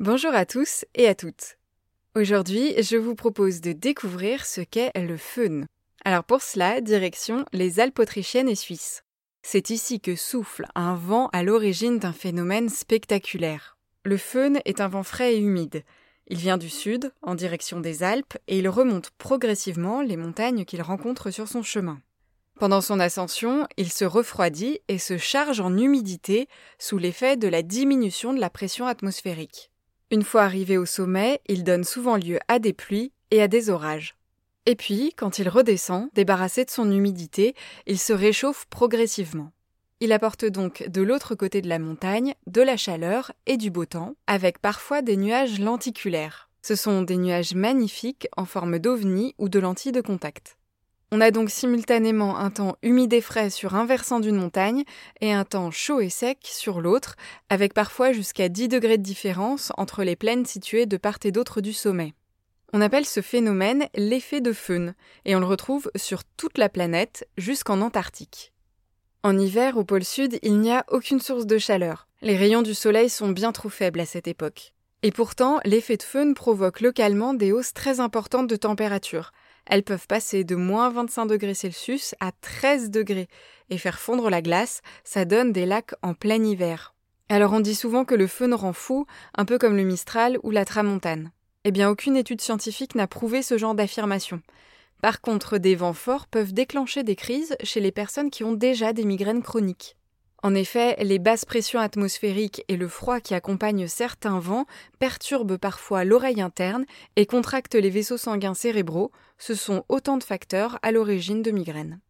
Bonjour à tous et à toutes. Aujourd'hui, je vous propose de découvrir ce qu'est le fön. Alors pour cela, direction les Alpes autrichiennes et suisses. C'est ici que souffle un vent à l'origine d'un phénomène spectaculaire. Le fön est un vent frais et humide. Il vient du sud, en direction des Alpes, et il remonte progressivement les montagnes qu'il rencontre sur son chemin. Pendant son ascension, il se refroidit et se charge en humidité sous l'effet de la diminution de la pression atmosphérique. Une fois arrivé au sommet, il donne souvent lieu à des pluies et à des orages. Et puis, quand il redescend, débarrassé de son humidité, il se réchauffe progressivement. Il apporte donc de l'autre côté de la montagne de la chaleur et du beau temps, avec parfois des nuages lenticulaires. Ce sont des nuages magnifiques en forme d'ovni ou de lentilles de contact. On a donc simultanément un temps humide et frais sur un versant d'une montagne et un temps chaud et sec sur l'autre, avec parfois jusqu'à 10 degrés de différence entre les plaines situées de part et d'autre du sommet. On appelle ce phénomène l'effet de fön, et on le retrouve sur toute la planète jusqu'en Antarctique. En hiver, au pôle sud, il n'y a aucune source de chaleur. Les rayons du soleil sont bien trop faibles à cette époque. Et pourtant, l'effet de fön provoque localement des hausses très importantes de température, elles peuvent passer de moins 25 degrés Celsius à 13 degrés et faire fondre la glace, ça donne des lacs en plein hiver. Alors on dit souvent que le feu rend fou, un peu comme le Mistral ou la Tramontane. Eh bien aucune étude scientifique n'a prouvé ce genre d'affirmation. Par contre, des vents forts peuvent déclencher des crises chez les personnes qui ont déjà des migraines chroniques. En effet, les basses pressions atmosphériques et le froid qui accompagnent certains vents perturbent parfois l'oreille interne et contractent les vaisseaux sanguins cérébraux. Ce sont autant de facteurs à l'origine de migraines.